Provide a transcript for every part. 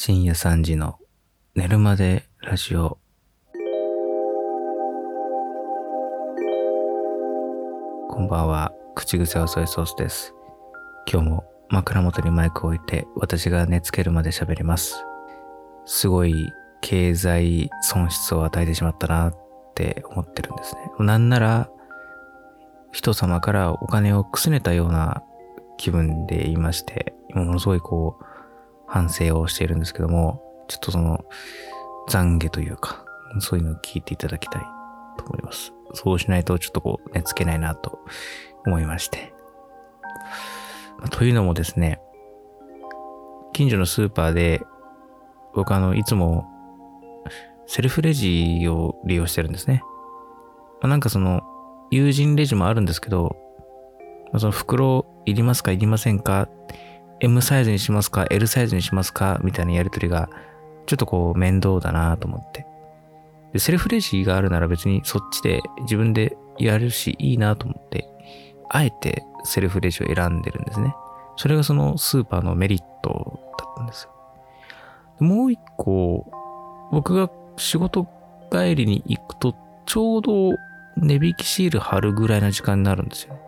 深夜3時の寝るまでラジオ。こんばんは、口癖はソイソースです。今日も枕元にマイクを置いて私が寝つけるまで喋ります。すごい経済損失を与えてしまったなって思ってるんですね。なんなら人様からお金をくすねたような気分でいまして、ものすごいこう反省をしているんですけども、ちょっとその懺悔というか、そういうのを聞いていただきたいと思います。そうしないとちょっとこう寝つけないなと思いまして。というのもですね、近所のスーパーで僕あの、いつもセルフレジを利用してるんですね。まあなんかその、友人レジもあるんですけど、まあその袋いりますかいりませんか ?M サイズにしますか ?L サイズにしますかみたいなやりとりが、ちょっとこう面倒だなと思って。で、セルフレジがあるなら別にそっちで自分でやるしいいなと思って、あえてセルフレジを選んでるんですね。それがそのスーパーのメリットだったんですよ。もう一個、僕が仕事帰りに行くと、ちょうど値引きシール貼るぐらいな時間になるんですよね。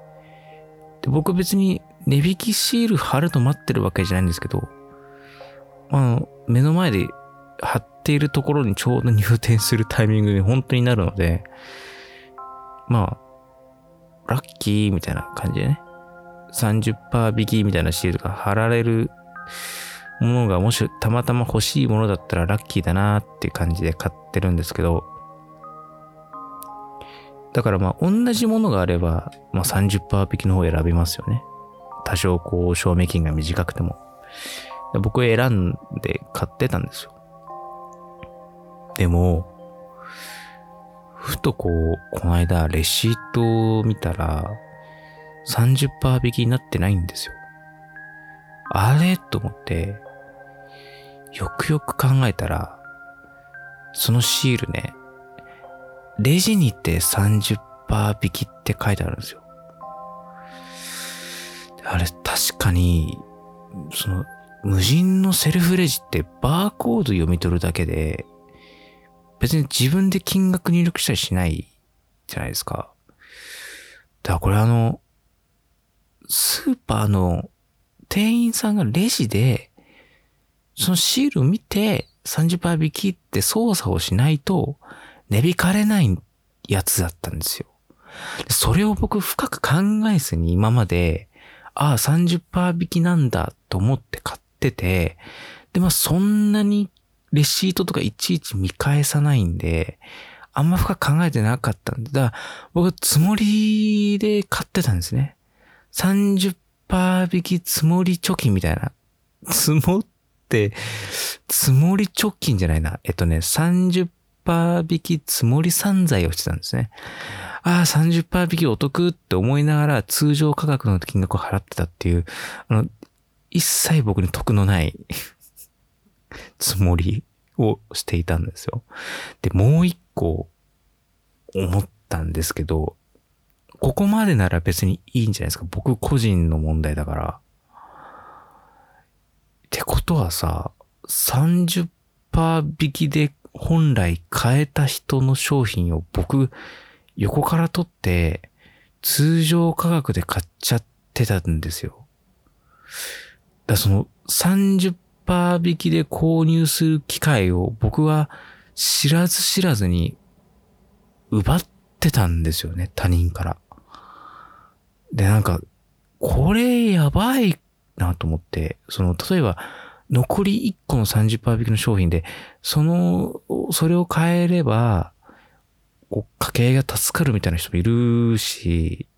で僕別に値引きシール貼ると待ってるわけじゃないんですけど、あの、目の前で貼っているところにちょうど入店するタイミングに本当になるので、まあ、ラッキーみたいな感じでね、30%引きみたいなシールが貼られるものがもしたまたま欲しいものだったらラッキーだなーっていう感じで買ってるんですけど、だからまあ同じものがあれば、まあ30%引きの方を選びますよね。多少こう賞味期限が短くても。僕選んで買ってたんですよ。でも、ふとこう、この間レシートを見たら、30%引きになってないんですよ。あれ？と思って、よくよく考えたら、そのシールね、レジにて30%引きって書いてあるんですよ。あれ、確かに、その、無人のセルフレジってバーコード読み取るだけで、別に自分で金額入力したりしないじゃないですか。だからこれあの、スーパーの店員さんがレジで、そのシールを見て30%引きって操作をしないと値引かれないやつだったんですよ。それを僕深く考えずに今まで、ああ30%引きなんだと思って買ってて、で、まあそんなにレシートとかいちいち見返さないんで、あんま深く考えてなかったんで、だから僕つもりで買ってたんですね。30%引き積もり貯金みたいな。積もって、積もり貯金じゃないな。えっとね、30%引き積もり散財をしてたんですね。ああ、30%引きお得って思いながら通常価格の金額を払ってたっていう、あの、一切僕に得のない つもりをしていたんですよ。で、もう一個思ったんですけど、ここまでなら別にいいんじゃないですか。僕個人の問題だから。ってことはさ、30%引きで本来買えた人の商品を僕横から取って通常価格で買っちゃってたんですよ。だその30%引きで購入する機会を僕は知らず知らずに奪ってたんですよね、他人から。で、なんか、これやばいなと思って、その、例えば、残り1個の30%引きの商品で、その、それを変えれば、こう家計が助かるみたいな人もいるし、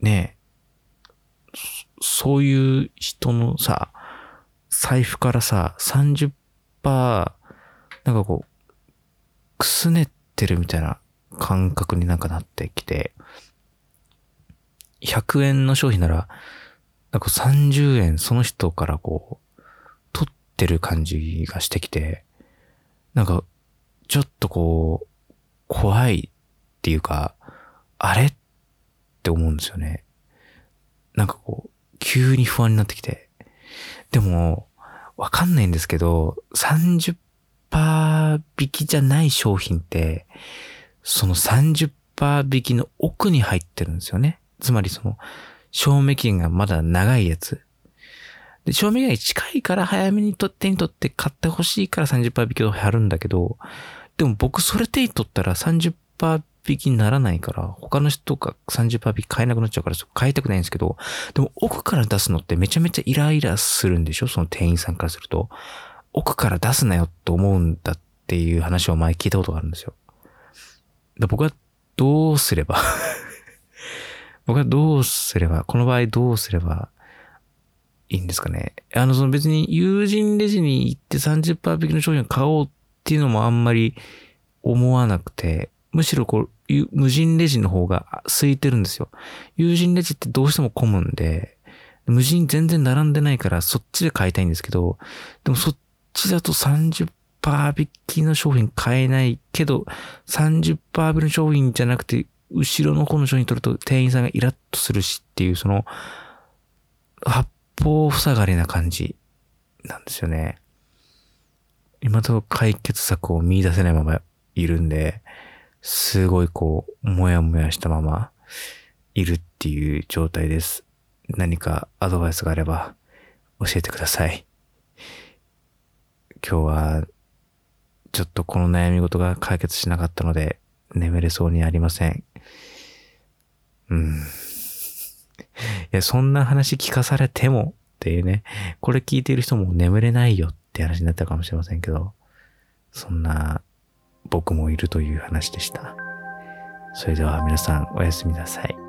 ねえ、そういう人のさ、財布からさ、30%、なんかこう、くすねってるみたいな感覚になんかなってきて、100円の商品なら、なんか30円その人からこう、取ってる感じがしてきて、なんか、ちょっとこう、っていうか、あれ？って思うんですよね。なんかこう、急に不安になってきて。でも、わかんないんですけど、30%引きじゃない商品って、その30%引きの奥に入ってるんですよね。つまりその、賞味期限がまだ長いやつ。で、賞味期限が近いから早めにと手に取って買ってほしいから30%引きをやるんだけど、でも僕それ手に取ったら30%引きにならないから、他の人が30%引き買えなくなっちゃうから買いたくないんですけど、でも奥から出すのってめちゃめちゃイライラするんでしょ？その店員さんからすると。奥から出すなよと思うんだっていう話を前聞いたことがあるんですよ。で僕はどうすれば 僕はどうすれば、この場合どうすればいいんですかね？あの、その別に友人レジに行って30%引きの商品を買おうっていうのもあんまり思わなくて、むしろこう、無人レジの方が空いてるんですよ。友人レジってどうしても混むんで、無人全然並んでないからそっちで買いたいんですけど、でもそっちだと30%引きの商品買えないけど、30%引きの商品じゃなくて、後ろの方の商品取ると店員さんがイラッとするしっていう、その、八方塞がりな感じなんですよね。今と解決策を見出せないままいるんで、すごいこう、もやもやしたままいるっていう状態です。何かアドバイスがあれば教えてください。今日はちょっとこの悩み事が解決しなかったので眠れそうにありません。うん。いや、そんな話聞かされてもっていうね、これ聞いている人も眠れないよって話になったかもしれませんけど、そんな僕もいるという話でした。それでは皆さんおやすみなさい。